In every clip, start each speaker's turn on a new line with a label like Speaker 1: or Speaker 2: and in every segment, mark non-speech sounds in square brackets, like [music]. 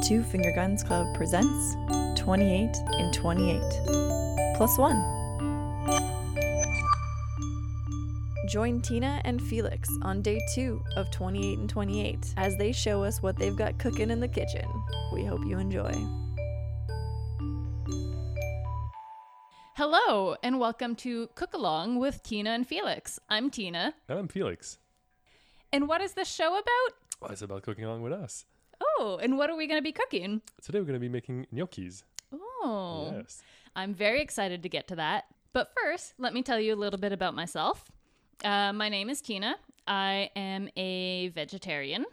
Speaker 1: The Two Finger Guns Club presents 28 in 28 plus one. Join Tina and Felix on day two of 28 and 28 as they show us what they've got cooking in the kitchen. We hope you enjoy.
Speaker 2: Hello, and welcome to Cook Along with Tina and Felix. I'm Tina.
Speaker 3: And I'm Felix.
Speaker 2: And what is this show about?
Speaker 3: Well, it's about cooking along with us.
Speaker 2: Oh, and what are we going to be cooking?
Speaker 3: Today we're going to be making gnocchis.
Speaker 2: Oh,
Speaker 3: Yes.
Speaker 2: I'm very excited to get to that. But first, let me tell you a little bit about myself. Uh, my name is Tina. I am a vegetarian.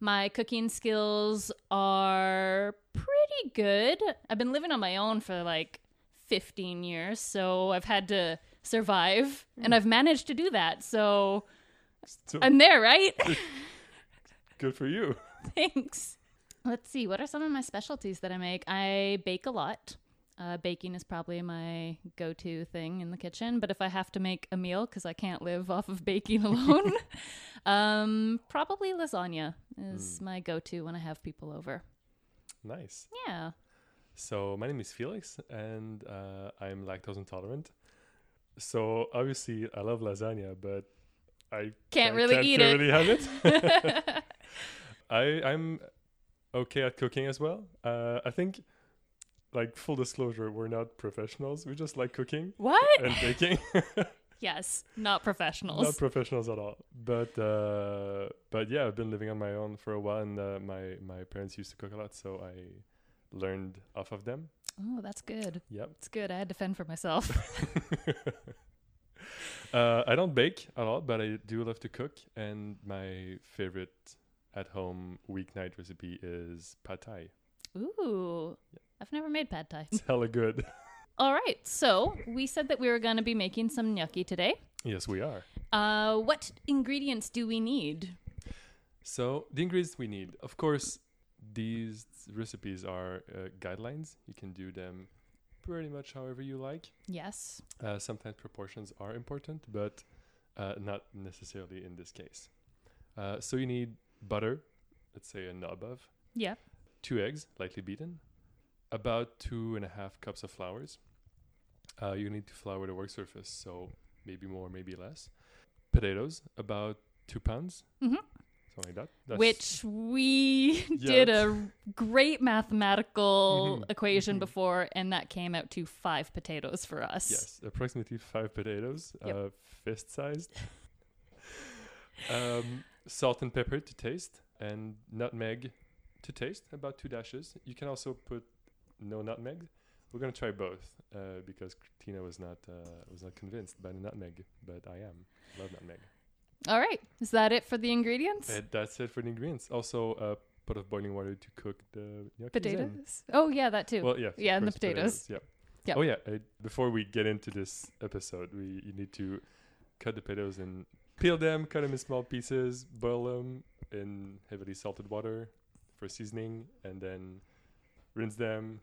Speaker 2: My cooking skills are pretty good. I've been living on my own for like 15 years, so I've had to survive, and I've managed to do that. So
Speaker 3: So
Speaker 2: I'm there, right? [laughs]
Speaker 3: good for you. [laughs] [laughs]
Speaker 2: Thanks. Let's see. What are some of my specialties that I make? I bake a lot. Uh, baking is probably my go to thing in the kitchen. But if I have to make a meal, because I can't live off of baking alone, [laughs] um, probably lasagna is my go to when I have people over.
Speaker 3: Nice.
Speaker 2: Yeah.
Speaker 3: So my name is Felix, and uh, I'm lactose intolerant. So obviously I love lasagna, but I
Speaker 2: Can't really eat it.
Speaker 3: really have it. [laughs] I I'm okay at cooking as well. Uh, I think, like full disclosure, we're not professionals. We just like cooking
Speaker 2: What?
Speaker 3: and baking. [laughs]
Speaker 2: yes, not professionals.
Speaker 3: not professionals at all but uh but yeah i've been living on my own for a while and uh, my my parents used to cook a lot so i learned off of them
Speaker 2: oh, that's good.
Speaker 3: yep
Speaker 2: It's good. I had to fend for myself. [laughs]
Speaker 3: uh i don't bake a lot but i do love to cook and my favorite at home weeknight recipe is pad thai
Speaker 2: Ooh. I've never made pad thai.
Speaker 3: it's hella good [laughs]
Speaker 2: All right. So we said that we were going to be making some gnocchi today.
Speaker 3: yes we are
Speaker 2: Uh, what ingredients do we need?
Speaker 3: so the ingredients we need of course these recipes are uh, guidelines you can do them pretty much however you like
Speaker 2: Yes.
Speaker 3: Uh, sometimes proportions are important, but uh, not necessarily in this case. Uh, so you need butter, let's say a knob of,
Speaker 2: Yeah.
Speaker 3: two eggs, lightly beaten, about two and a half cups of flours. Uh, you need to flour the work surface, so maybe more, maybe less. Potatoes, about two pounds,
Speaker 2: Mhm.
Speaker 3: something like that. That's
Speaker 2: Which we [laughs]
Speaker 3: Yeah.
Speaker 2: did a great mathematical
Speaker 3: Mhm.
Speaker 2: equation
Speaker 3: Mhm.
Speaker 2: before, and that came out to five potatoes for us.
Speaker 3: Yes, approximately five potatoes,
Speaker 2: Yep.
Speaker 3: uh, fist sized. [laughs] um, salt and pepper to taste, and nutmeg to taste, about two dashes. You can also put no nutmeg. We're gonna try both uh, because Tina was not uh, was not convinced by the nutmeg, but I am. Love nutmeg.
Speaker 2: All right. Is that it for the ingredients?
Speaker 3: And that's it for the ingredients. Also, a pot of boiling water to cook the gnocchis in.
Speaker 2: potatoes? Oh, yeah, that too.
Speaker 3: Well, yeah,
Speaker 2: Yeah, and the
Speaker 3: course,
Speaker 2: potatoes.
Speaker 3: Yep.
Speaker 2: Yep.
Speaker 3: Oh yeah. Uh, before we get into this episode, we you need to cut the potatoes and peel them, cut them in small pieces, boil them in heavily salted water for seasoning, and then rinse them,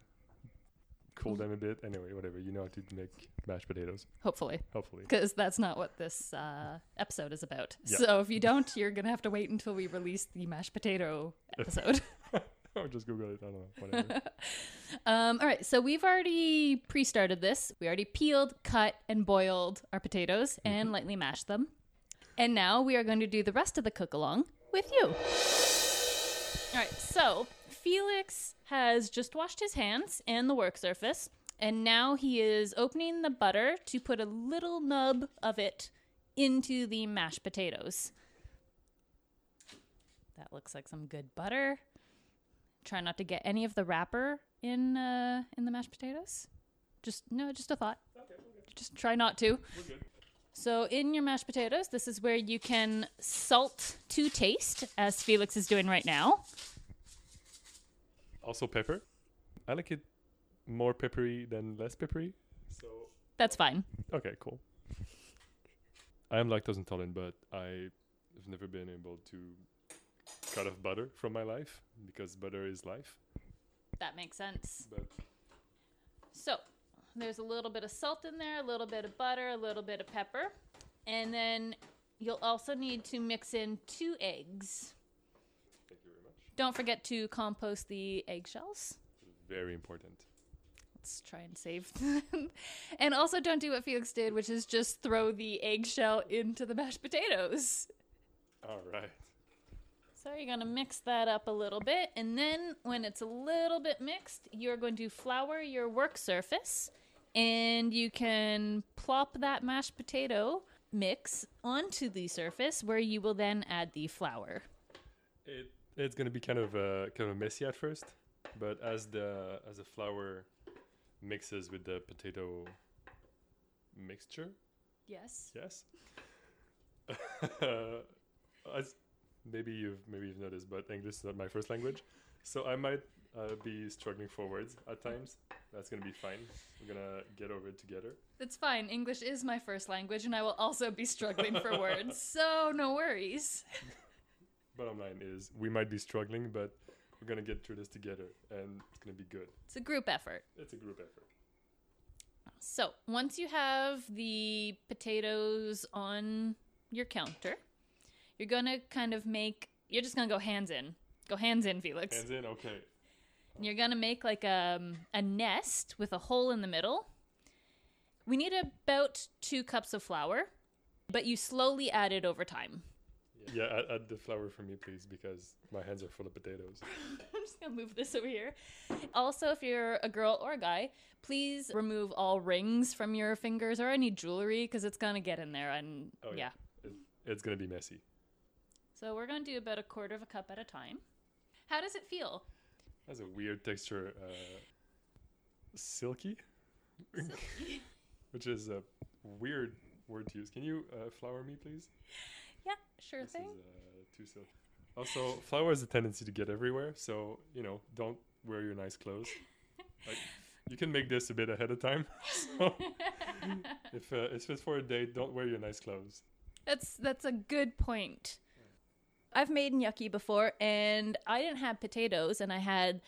Speaker 3: cool
Speaker 2: Mm.
Speaker 3: them a bit. Anyway, whatever you know how to make mashed potatoes.
Speaker 2: Hopefully,
Speaker 3: Hopefully.
Speaker 2: because that's not what this uh, episode is about.
Speaker 3: Yeah.
Speaker 2: So if you don't, you're going to have to wait until we release the mashed potato [laughs] episode.
Speaker 3: or just Google it. I don't know. Whatever. [laughs]
Speaker 2: Um, all right, so we've already pre-started this. We already peeled, cut, and boiled our potatoes and lightly mashed them. And now we are going to do the rest of the cook along with you. All right, so Felix has just washed his hands and the work surface, and now he is opening the butter to put a little nub of it into the mashed potatoes. That looks like some good butter. Try not to get any of the wrapper in uh, in the mashed potatoes. Just no, just a thought. Just try not to. So in your mashed potatoes, this is where you can salt to taste, as Felix is doing right now.
Speaker 3: also pepper. I like it more peppery than less peppery. So
Speaker 2: That's fine.
Speaker 3: Okay, cool. I am lactose intolerant, but I have never been able to cut off butter from my life because butter is life.
Speaker 2: That makes sense.
Speaker 3: But
Speaker 2: So there's a little bit of salt in there, a little bit of butter, a little bit of pepper, and then you'll also need to mix in two eggs.
Speaker 3: thank you very much.
Speaker 2: Don't forget to compost the eggshells.
Speaker 3: Very important.
Speaker 2: Let's try and save them. [laughs] and also don't do what Felix did, which is just throw the eggshell into the mashed potatoes.
Speaker 3: All right.
Speaker 2: So you're going to mix that up a little bit. And then when it's a little bit mixed, you're going to flour your work surface. And you can plop that mashed potato mix onto the surface where you will then add the flour.
Speaker 3: It it's gonna be kind of uh, kind of messy at first, but as the as the flour mixes with the potato mixture,
Speaker 2: Yes.
Speaker 3: yes. [laughs] as maybe you've maybe you've noticed, but English is not my first language, so I might uh, be struggling for words at times. That's gonna be fine. We're gonna get over it together.
Speaker 2: That's fine. English is my first language, and I will also be struggling for words. [laughs] So no worries. [laughs]
Speaker 3: Bottom line is we might be struggling, but we're gonna get through this together, and it's gonna be good.
Speaker 2: It's a group effort.
Speaker 3: It's a group effort.
Speaker 2: So once you have the potatoes on your counter, you're gonna kind of make. You're just gonna go hands in. Go hands in, Felix.
Speaker 3: Hands in, okay.
Speaker 2: And you're gonna make like a a nest with a hole in the middle. We need about two cups of flour, but you slowly add it over time.
Speaker 3: Yeah, add, add the flour for me, please, because my hands are full of potatoes. [laughs]
Speaker 2: I'm just gonna move this over here. Also, if you're a girl or a guy, please remove all rings from your fingers or any jewelry because it's gonna get in there. And
Speaker 3: Oh,
Speaker 2: yeah.
Speaker 3: yeah. It's gonna be messy.
Speaker 2: So we're gonna do about a quarter of a cup at a time. How does it feel?
Speaker 3: Has a weird texture, uh, silky, [laughs] which is a weird word to use. Can you uh, flour me, please?
Speaker 2: Yeah, sure
Speaker 3: This
Speaker 2: thing.
Speaker 3: is uh, too silky. Also, flour has a tendency to get everywhere, so you know, don't wear your nice clothes. [laughs] like, you can make this a bit ahead of time. [laughs] so if uh, if it's for a date, don't wear your nice clothes.
Speaker 2: That's that's a good point. I've made gnocchi before, and I didn't have potatoes, and I had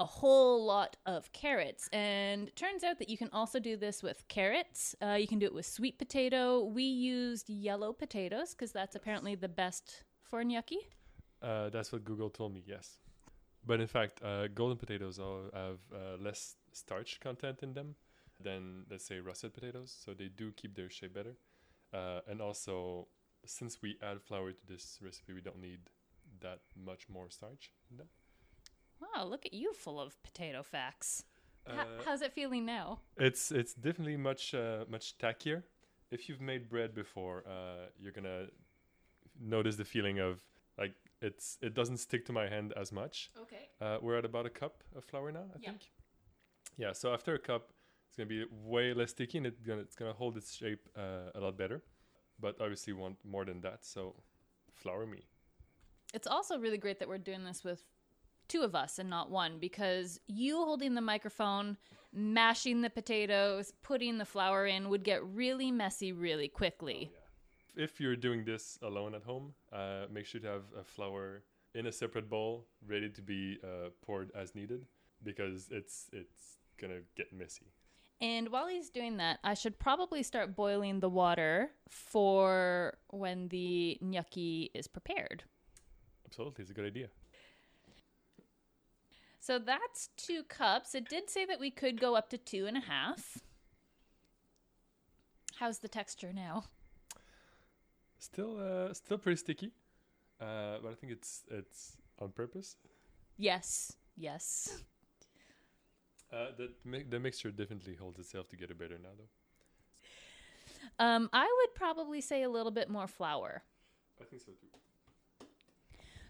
Speaker 2: a whole lot of carrots. And it turns out that you can also do this with carrots. Uh, you can do it with sweet potato. We used yellow potatoes because that's apparently the best for gnocchi.
Speaker 3: Uh, that's what Google told me. Yes, but in fact, uh, golden potatoes all have uh, less starch content in them than let's say russet potatoes, so they do keep their shape better. Uh, and also, since we add flour to this recipe, we don't need that much more starch them.
Speaker 2: Wow, look at you, full of potato facts.
Speaker 3: Uh,
Speaker 2: how's it feeling now?
Speaker 3: It's it's definitely much uh, much tackier. If you've made bread before, uh, you're gonna notice the feeling of like it's it doesn't stick to my hand as much.
Speaker 2: Okay.
Speaker 3: Uh, we're at about a cup of flour now, I
Speaker 2: Yeah.
Speaker 3: think. Yeah. So after a cup, it's gonna be way less sticky, and it's gonna it's gonna hold its shape uh, a lot better. But obviously, want more than that. So flour me.
Speaker 2: It's also really great that we're doing this with two of us and not one because you holding the microphone, mashing the potatoes, putting the flour in would get really messy really quickly.
Speaker 3: If you're doing this alone at home, uh, make sure to have a flour in a separate bowl, ready to be uh, poured as needed, because it's it's gonna get messy.
Speaker 2: And while he's doing that, I should probably start boiling the water for when the gnocchi is prepared.
Speaker 3: Absolutely, it's a good idea.
Speaker 2: So that's two cups. It did say that we could go up to two and a half. How's the texture now?
Speaker 3: Still, uh, still pretty sticky, uh, but I think it's it's on purpose.
Speaker 2: Yes, yes.
Speaker 3: Uh, the mi- the mixture definitely holds itself together better now, though.
Speaker 2: Um, I would probably say a little bit more flour.
Speaker 3: I think so too.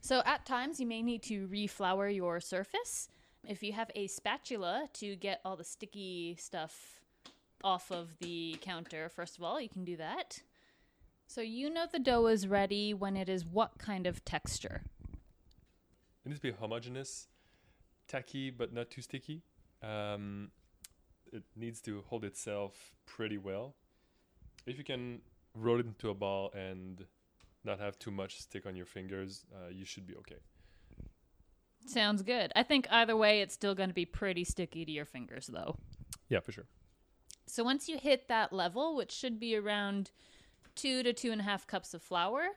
Speaker 2: So at times you may need to reflour your surface. If you have a spatula to get all the sticky stuff off of the counter, first of all, you can do that. So you know the dough is ready when it is what kind of texture?
Speaker 3: It needs to be homogeneous, tacky but not too sticky. Um, it needs to hold itself pretty well. If you can roll it into a ball and not have too much stick on your fingers, uh, you should be okay.
Speaker 2: Sounds good. I think either way, it's still going to be pretty sticky to your fingers, though.
Speaker 3: Yeah, for sure.
Speaker 2: So once you hit that level, which should be around two to two and a half cups of flour,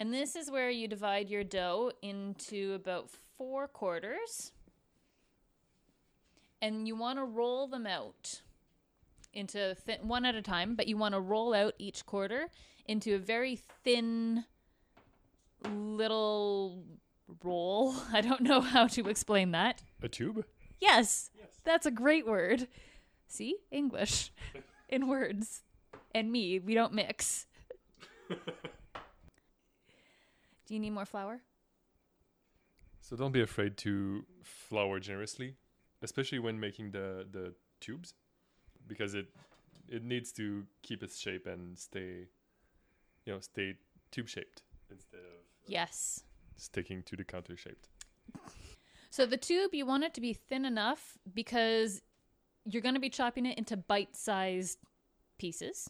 Speaker 2: and this is where you divide your dough into about four quarters. And you want to roll them out into thin, one at a time, but you want to roll out each quarter into a very thin little roll. [laughs] I don't know how to explain that.
Speaker 3: A tube?
Speaker 2: Yes, that's a great word. See? English [laughs] in words. And me, we don't mix. [laughs] Do you need more flour?
Speaker 3: So don't be afraid to flour generously, especially when making the the tubes, because it it needs to keep its shape and stay, you know, stay tube shaped instead of
Speaker 2: Yes.
Speaker 3: sticking to the counter shaped.
Speaker 2: So the tube, you want it to be thin enough because you're going to be chopping it into bite sized pieces.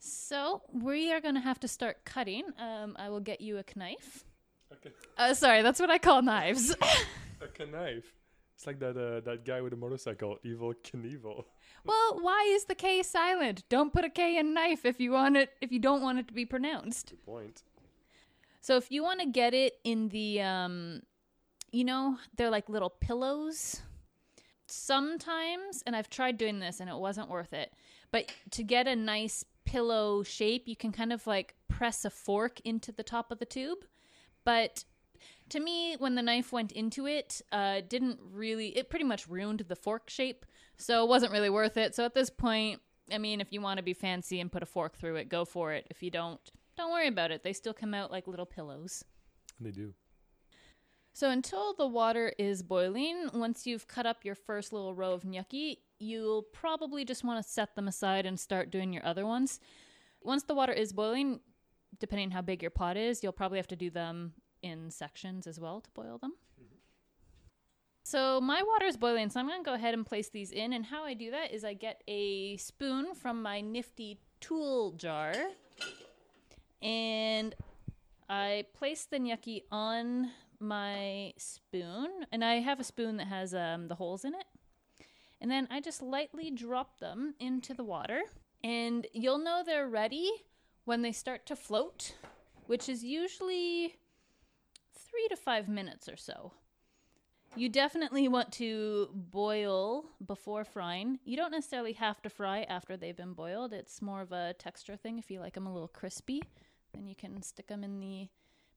Speaker 2: So we are going to have to start cutting. Um, I will get you a knife.
Speaker 3: Okay.
Speaker 2: Uh, sorry, that's what I call knives. [laughs]
Speaker 3: A knife. It's like that uh, that guy with a motorcycle, Evel Knievel.
Speaker 2: well, why is the K silent? Don't put a K in knife if you want it if you don't want it to be pronounced.
Speaker 3: Good point.
Speaker 2: So if you want to get it in the um you know, they're like little pillows. Sometimes, and I've tried doing this and it wasn't worth it. But to get a nice pillow shape, you can kind of like press a fork into the top of the tube. But to me, when the knife went into it, uh, didn't really, it pretty much ruined the fork shape. So it wasn't really worth it. So at this point, I mean, if you want to be fancy and put a fork through it, go for it. If you don't, don't worry about it. They still come out like little pillows.
Speaker 3: They do.
Speaker 2: So until the water is boiling, once you've cut up your first little row of gnocchi, you'll probably just want to set them aside and start doing your other ones. Once the water is boiling, depending on how big your pot is, you'll probably have to do them in sections as well to boil them. So my water is boiling, so I'm going to go ahead and place these in. And how I do that is I get a spoon from my nifty tool jar and I place the gnocchi on my spoon, and I have a spoon that has um, the holes in it. And then I just lightly drop them into the water, and you'll know they're ready when they start to float, which is usually three to five minutes or so. You definitely want to boil before frying. You don't necessarily have to fry after they've been boiled. It's more of a texture thing. If you like them a little crispy, then you can stick them in the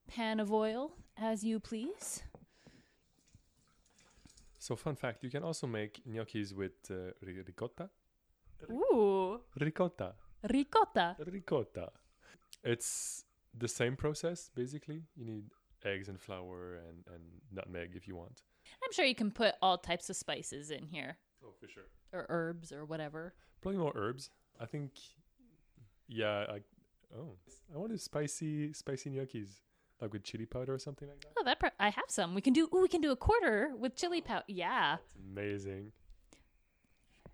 Speaker 2: pan of oil as you please.
Speaker 3: So fun fact, you can also make gnocchis with uh, ricotta.
Speaker 2: Ooh,
Speaker 3: Ricotta.
Speaker 2: ricotta.
Speaker 3: Ricotta. It's the same process basically. You need eggs and flour and, and nutmeg if you want.
Speaker 2: I'm sure you can put all types of spices in here,
Speaker 3: Oh, for sure.
Speaker 2: or herbs, or whatever.
Speaker 3: Probably more herbs. I think. Yeah. I, oh, I wanted spicy, spicy gnocchis, like with chili powder or something like that.
Speaker 2: Oh, that part, I have some. We can do. Ooh, we can do a quarter with chili powder. Yeah.
Speaker 3: It's amazing.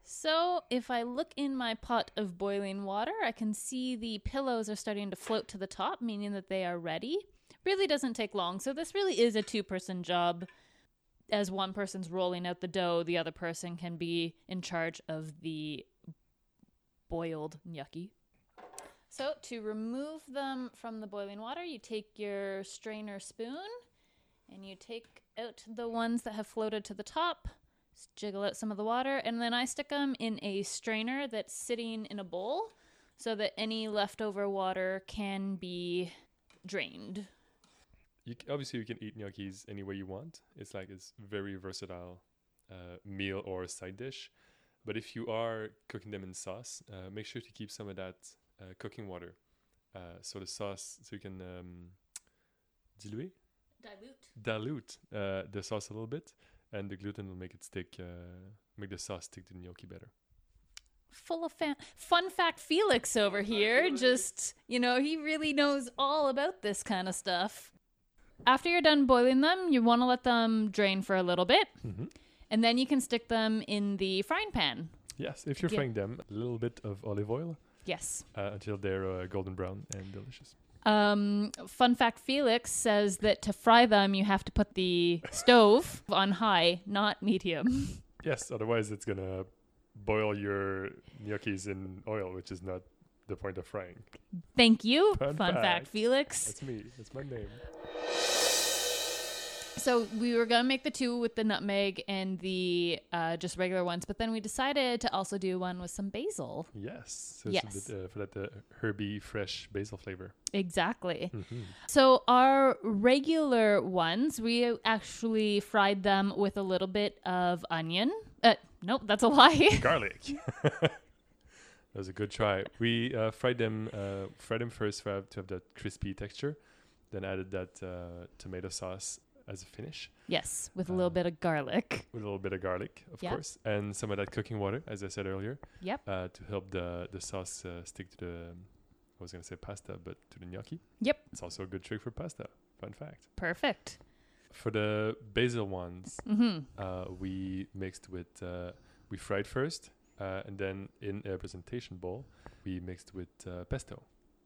Speaker 2: So if I look in my pot of boiling water, I can see the pillows are starting to float to the top, meaning that they are ready. Really doesn't take long. So this really is a two-person job. As one person's rolling out the dough, the other person can be in charge of the boiled gnocchi. So to remove them from the boiling water, you take your strainer spoon and you take out the ones that have floated to the top, jiggle out some of the water, and then I stick them in a strainer that's sitting in a bowl so that any leftover water can be drained.
Speaker 3: You obviously you can eat gnocchis any way you want. It's like it's very versatile uh, meal or side dish. But if you are cooking them in sauce, uh, make sure to keep some of that uh, cooking water. Uh, so the sauce, so you can um, dilute,
Speaker 2: Dilute.
Speaker 3: dilute uh, the sauce a little bit, and the gluten will make it stick, uh, make the sauce stick to the gnocchi better.
Speaker 2: Full of fan- fun fact Felix over here. Just, you know, he really knows all about this kind of stuff. After you're done boiling them, you want to let them drain for a little bit,
Speaker 3: Mhm.
Speaker 2: and then you can stick them in the frying pan.
Speaker 3: Yes, if you're
Speaker 2: Yeah.
Speaker 3: frying them, a little bit of olive oil
Speaker 2: Yes.
Speaker 3: uh, until they're uh, golden brown and delicious.
Speaker 2: Um, fun fact Felix says that to fry them, you have to put the [laughs] stove on high, not medium.
Speaker 3: Yes, otherwise it's gonna boil your gnocchis in oil, which is not the point of frying.
Speaker 2: Thank you.
Speaker 3: Fun
Speaker 2: Fun, fact.
Speaker 3: fact.
Speaker 2: Felix.
Speaker 3: That's me. That's my name.
Speaker 2: So we were gonna make the two with the nutmeg and the uh, just regular ones, but then we decided to also do one with some basil.
Speaker 3: Yes. So
Speaker 2: Yes.
Speaker 3: It's a bit, uh, for that uh, herby, fresh basil flavor.
Speaker 2: Exactly.
Speaker 3: hmm
Speaker 2: So our regular ones, we actually fried them with a little bit of onion. Uh, nope, that's a lie.
Speaker 3: Garlic. [laughs] that was a good try. We uh, fried them. Uh, fried them first for, to have that crispy texture. Then added that uh, tomato sauce as a finish
Speaker 2: yes, with a little
Speaker 3: Uh,
Speaker 2: bit of garlic. [laughs]
Speaker 3: with a little bit of garlic, of
Speaker 2: Yeah.
Speaker 3: course, and some of that cooking water, as I said earlier,
Speaker 2: Yep.
Speaker 3: uh, to help the the sauce uh, stick to the. I was gonna say pasta, but to the gnocchi.
Speaker 2: Yep.
Speaker 3: It's also a good trick for pasta. Fun fact.
Speaker 2: Perfect.
Speaker 3: For the basil ones,
Speaker 2: hmm
Speaker 3: uh, we mixed with uh, we fried first, uh, and then in a presentation bowl we mixed with uh, pesto.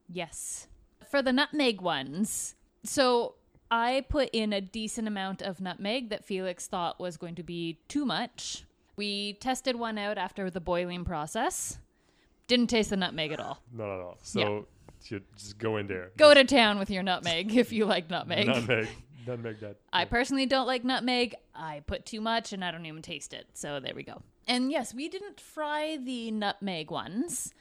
Speaker 2: Yes. For the nutmeg ones, so I put in a decent amount of nutmeg that Felix thought was going to be too much. We tested one out after the boiling process. Didn't taste the nutmeg at all. [laughs]
Speaker 3: Not at all. So you just go in there.
Speaker 2: Go to town with your nutmeg [laughs] if you like nutmeg.
Speaker 3: Nutmeg. Nutmeg that.
Speaker 2: I
Speaker 3: yeah.
Speaker 2: personally don't like nutmeg. I put too much and I don't even taste it. So there we go. And yes, we didn't fry the nutmeg ones.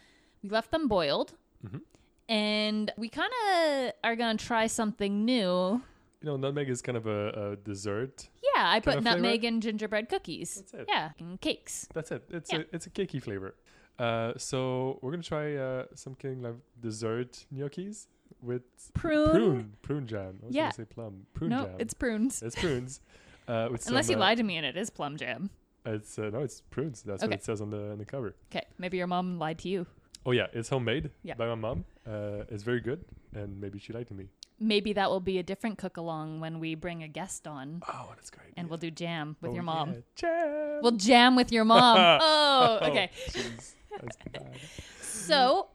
Speaker 2: We left them boiled.
Speaker 3: Mhm.
Speaker 2: And we kind of are going to try something new.
Speaker 3: You know, nutmeg is kind of a, a dessert.
Speaker 2: Yeah, I put nutmeg
Speaker 3: flavor?
Speaker 2: in gingerbread cookies.
Speaker 3: That's it.
Speaker 2: Yeah, and cakes.
Speaker 3: That's it. It's
Speaker 2: Yeah.
Speaker 3: a it's a cakey flavor. Uh, so we're gonna try uh, something like dessert gnocchis with
Speaker 2: Prune.
Speaker 3: prune prune jam. I was
Speaker 2: Yeah.
Speaker 3: gonna say plum prune
Speaker 2: no,
Speaker 3: jam.
Speaker 2: it's prunes.
Speaker 3: it's prunes. Uh, with
Speaker 2: Unless
Speaker 3: some,
Speaker 2: you
Speaker 3: uh,
Speaker 2: lie to me and it is plum jam.
Speaker 3: It's uh, no, it's prunes. That's
Speaker 2: Okay.
Speaker 3: what it says on the on the cover.
Speaker 2: Okay, maybe your mom lied to you.
Speaker 3: Oh yeah, it's homemade
Speaker 2: Yeah.
Speaker 3: by my mom. Uh, it's very good, and maybe she lied to me.
Speaker 2: Maybe that will be a different cook along when we bring a guest on
Speaker 3: Oh, that's great.
Speaker 2: and we'll do jam with
Speaker 3: Oh,
Speaker 2: your mom.
Speaker 3: yeah, Jam.
Speaker 2: We'll jam with your mom. [laughs] oh, okay.
Speaker 3: jeez, that's bad. [laughs]
Speaker 2: So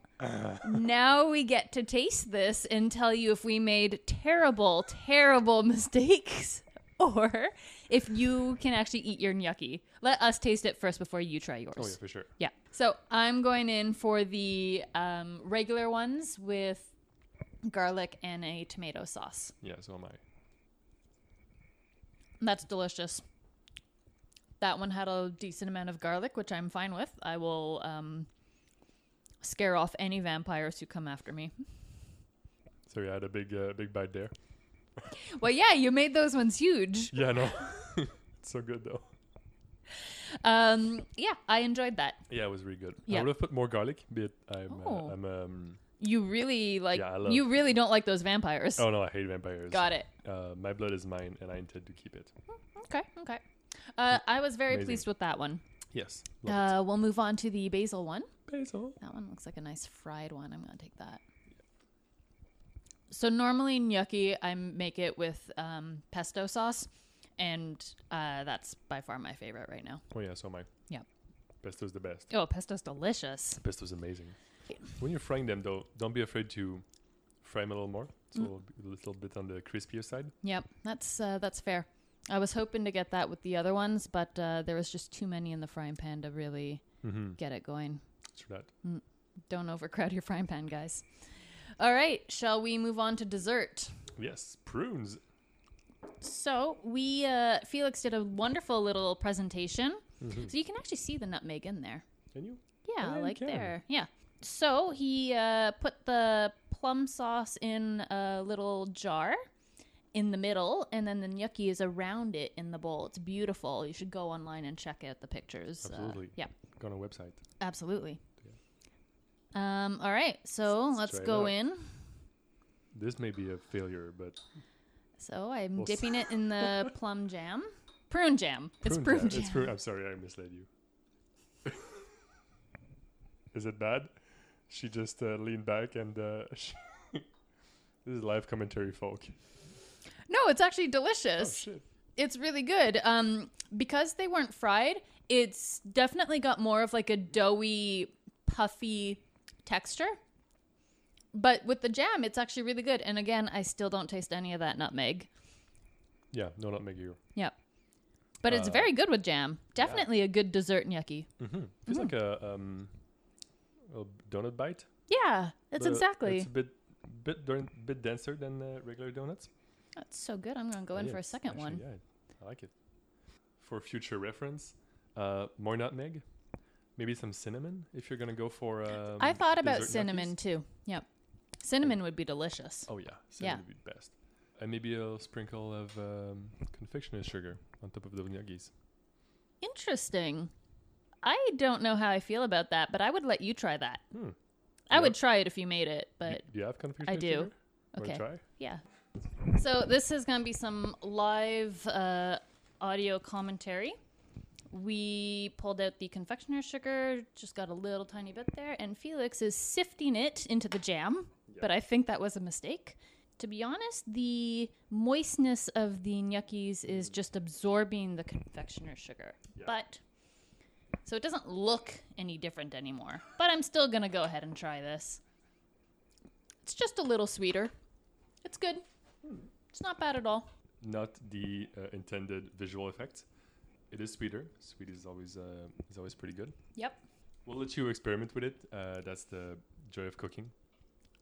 Speaker 2: now we get to taste this and tell you if we made terrible, terrible [laughs] mistakes or if you can actually eat your gnocchi. Let us taste it first before you try yours.
Speaker 3: Oh yeah, for sure.
Speaker 2: Yeah. So I'm going in for the um, regular ones with garlic and a tomato sauce.
Speaker 3: Yeah, so am I.
Speaker 2: That's delicious. That one had a decent amount of garlic, which I'm fine with. I will um, scare off any vampires who come after me.
Speaker 3: So yeah, I had a big uh, big bite there. [laughs]
Speaker 2: Well, yeah, you made those ones huge. [laughs]
Speaker 3: Yeah, no, [laughs] it's so good though.
Speaker 2: Um, yeah, I enjoyed that.
Speaker 3: Yeah, it was really good.
Speaker 2: Yeah.
Speaker 3: I would have put more garlic, but I'm
Speaker 2: Oh.
Speaker 3: uh, I'm um.
Speaker 2: You really like.
Speaker 3: Yeah, I love-
Speaker 2: you really don't like those vampires.
Speaker 3: Oh no, I hate vampires.
Speaker 2: Got it.
Speaker 3: Uh, my blood is mine, and I intend to keep it.
Speaker 2: Okay. Okay. Uh, I was very
Speaker 3: Amazing.
Speaker 2: pleased with that one.
Speaker 3: Yes.
Speaker 2: Uh, we'll move on to the basil one.
Speaker 3: Basil.
Speaker 2: That one looks like a nice fried one. I'm gonna take that. So normally gnocchi, I make it with um, pesto sauce, and uh, that's by far my favorite right now.
Speaker 3: Oh yeah, so am I.
Speaker 2: Yeah.
Speaker 3: Pesto's the best.
Speaker 2: Oh, pesto's delicious.
Speaker 3: Pesto's amazing. When you're frying them, though, don't be afraid to fry them a little more. A
Speaker 2: Mm.
Speaker 3: little, a little bit on the crispier side.
Speaker 2: Yep, that's uh, that's fair. I was hoping to get that with the other ones, but uh, there was just too many in the frying pan to really
Speaker 3: Mm-hmm.
Speaker 2: get it going.
Speaker 3: True that.
Speaker 2: Don't overcrowd your frying pan, guys. All right, shall we move on to dessert?
Speaker 3: Yes, prunes.
Speaker 2: So we uh, Felix did a wonderful little presentation,
Speaker 3: Mhm.
Speaker 2: so you can actually see the nutmeg in there.
Speaker 3: Can you?
Speaker 2: Yeah,
Speaker 3: Yeah,
Speaker 2: like there. Yeah. So he uh, put the plum sauce in a little jar in the middle, and then the gnocchi is around it in the bowl. It's beautiful. You should go online and check out the pictures. Uh,
Speaker 3: Absolutely.
Speaker 2: yeah,
Speaker 3: Go on a website.
Speaker 2: absolutely. Um, all right, so
Speaker 3: Let's
Speaker 2: let's go in.
Speaker 3: This may be a failure, but
Speaker 2: So I'm
Speaker 3: We'll s-
Speaker 2: dipping it in the [laughs] plum jam, prune jam. it's
Speaker 3: prune
Speaker 2: prune
Speaker 3: jam.
Speaker 2: jam.
Speaker 3: It's prune. I'm sorry, I misled you. [laughs] is it bad? She just uh, leaned back and uh, [laughs] this is live commentary, folk.
Speaker 2: No, it's actually
Speaker 3: Oh
Speaker 2: delicious.
Speaker 3: shit!
Speaker 2: it's really good. Um, because they weren't fried, it's definitely got more of like a doughy, puffy texture. But with the jam, it's actually really good. And again, I still don't taste any of that nutmeg.
Speaker 3: Yeah, no, nutmeg here.
Speaker 2: Yep. But it's
Speaker 3: Uh,
Speaker 2: very good with jam. Definitely a good dessert gnocchi.
Speaker 3: Mm-hmm. Feels like a um, a donut bite.
Speaker 2: Yeah, that's
Speaker 3: but
Speaker 2: exactly.
Speaker 3: It's a bit bit don- bit denser than uh, regular donuts.
Speaker 2: That's so good. I'm gonna go in
Speaker 3: Yeah,
Speaker 2: for a
Speaker 3: it's
Speaker 2: second
Speaker 3: actually-
Speaker 2: one.
Speaker 3: Yeah, I like it. For future reference, uh, more nutmeg, maybe some cinnamon if you're gonna go for. Um,
Speaker 2: I thought about cinnamon too. Yep. Cinnamon would be delicious.
Speaker 3: Oh yeah, cinnamon
Speaker 2: Yeah.
Speaker 3: would be best. And maybe a sprinkle of um, confectioner's sugar on top of the gnocchis.
Speaker 2: Interesting. I don't know how I feel about that, but I would let you try that.
Speaker 3: Hmm.
Speaker 2: I would try it if you made it, but
Speaker 3: do you have confectioner's
Speaker 2: do.
Speaker 3: sugar?
Speaker 2: Okay.
Speaker 3: try?
Speaker 2: Yeah. So this is going to be some live uh, audio commentary. We pulled out the confectioner's sugar, just got a little tiny bit there, and Felix is sifting it into the jam, but I think that was a mistake. To be honest, the moistness of the gnocchis is just absorbing the confectioner's sugar.
Speaker 3: Yeah.
Speaker 2: But so it doesn't look any different anymore. But I'm still going to go ahead and try this. It's just a little sweeter. It's good. It's not bad at all.
Speaker 3: Not the uh, intended visual effect. It is sweeter. Sweet is always uh, is always pretty good.
Speaker 2: Yep.
Speaker 3: We'll let you experiment with it. Uh, that's the joy of cooking.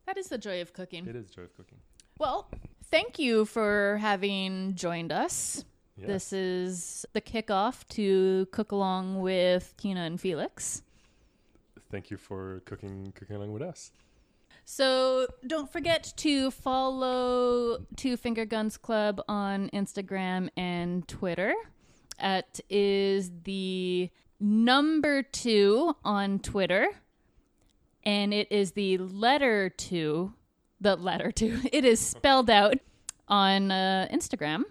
Speaker 2: That is the joy of cooking.
Speaker 3: It is joy of cooking.
Speaker 2: Well, thank you for having joined us.
Speaker 3: Yeah.
Speaker 2: This is the kickoff to cook along with Tina and Felix.
Speaker 3: Thank you for cooking cooking along with us.
Speaker 2: So don't forget to follow Two Finger Guns Club on Instagram and Twitter. It is the number two on Twitter, and it is the letter two. The letter two. [laughs] It is spelled out on uh, Instagram.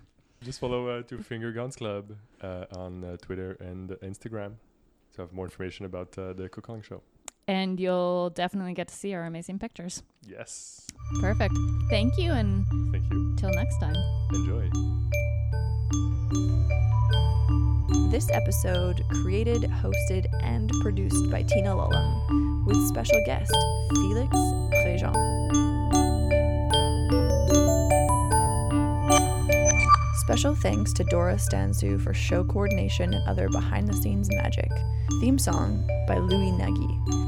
Speaker 3: Just follow uh, Two Finger Guns Club uh, on uh, Twitter and Instagram to have more information about uh, the Cook Along show.
Speaker 2: and you'll definitely get to see our amazing pictures.
Speaker 3: Yes.
Speaker 2: Perfect. Thank you, and
Speaker 3: Thank you.
Speaker 2: till next time.
Speaker 3: Enjoy.
Speaker 1: This episode created, hosted, and produced by Tina Lullum, with special guest Felix Préjean. Special thanks to Dora Stanzu for show coordination and other behind the scenes magic. Theme song by Louis Nagy.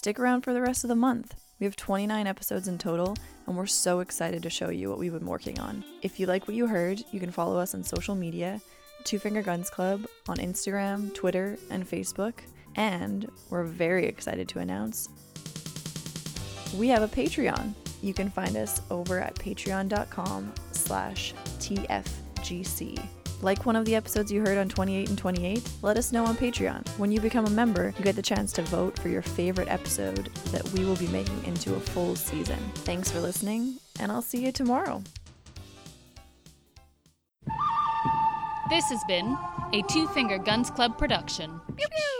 Speaker 1: Stick around for the rest of the month. We have 29 episodes in total, and we're so excited to show you what we've been working on. If you like what you heard, you can follow us on social media Two Finger Guns Club on Instagram, Twitter, and Facebook. And we're very excited to announce we have a Patreon. You can find us over at patreon.com slash TFGC. Like one of the episodes you heard on 28 and 28? Let us know on Patreon. When you become a member, you get the chance to vote for your favorite episode that we will be making into a full season. Thanks for listening, and I'll see you tomorrow.
Speaker 2: This has been a Two Finger Guns Club production.
Speaker 1: Pew pew!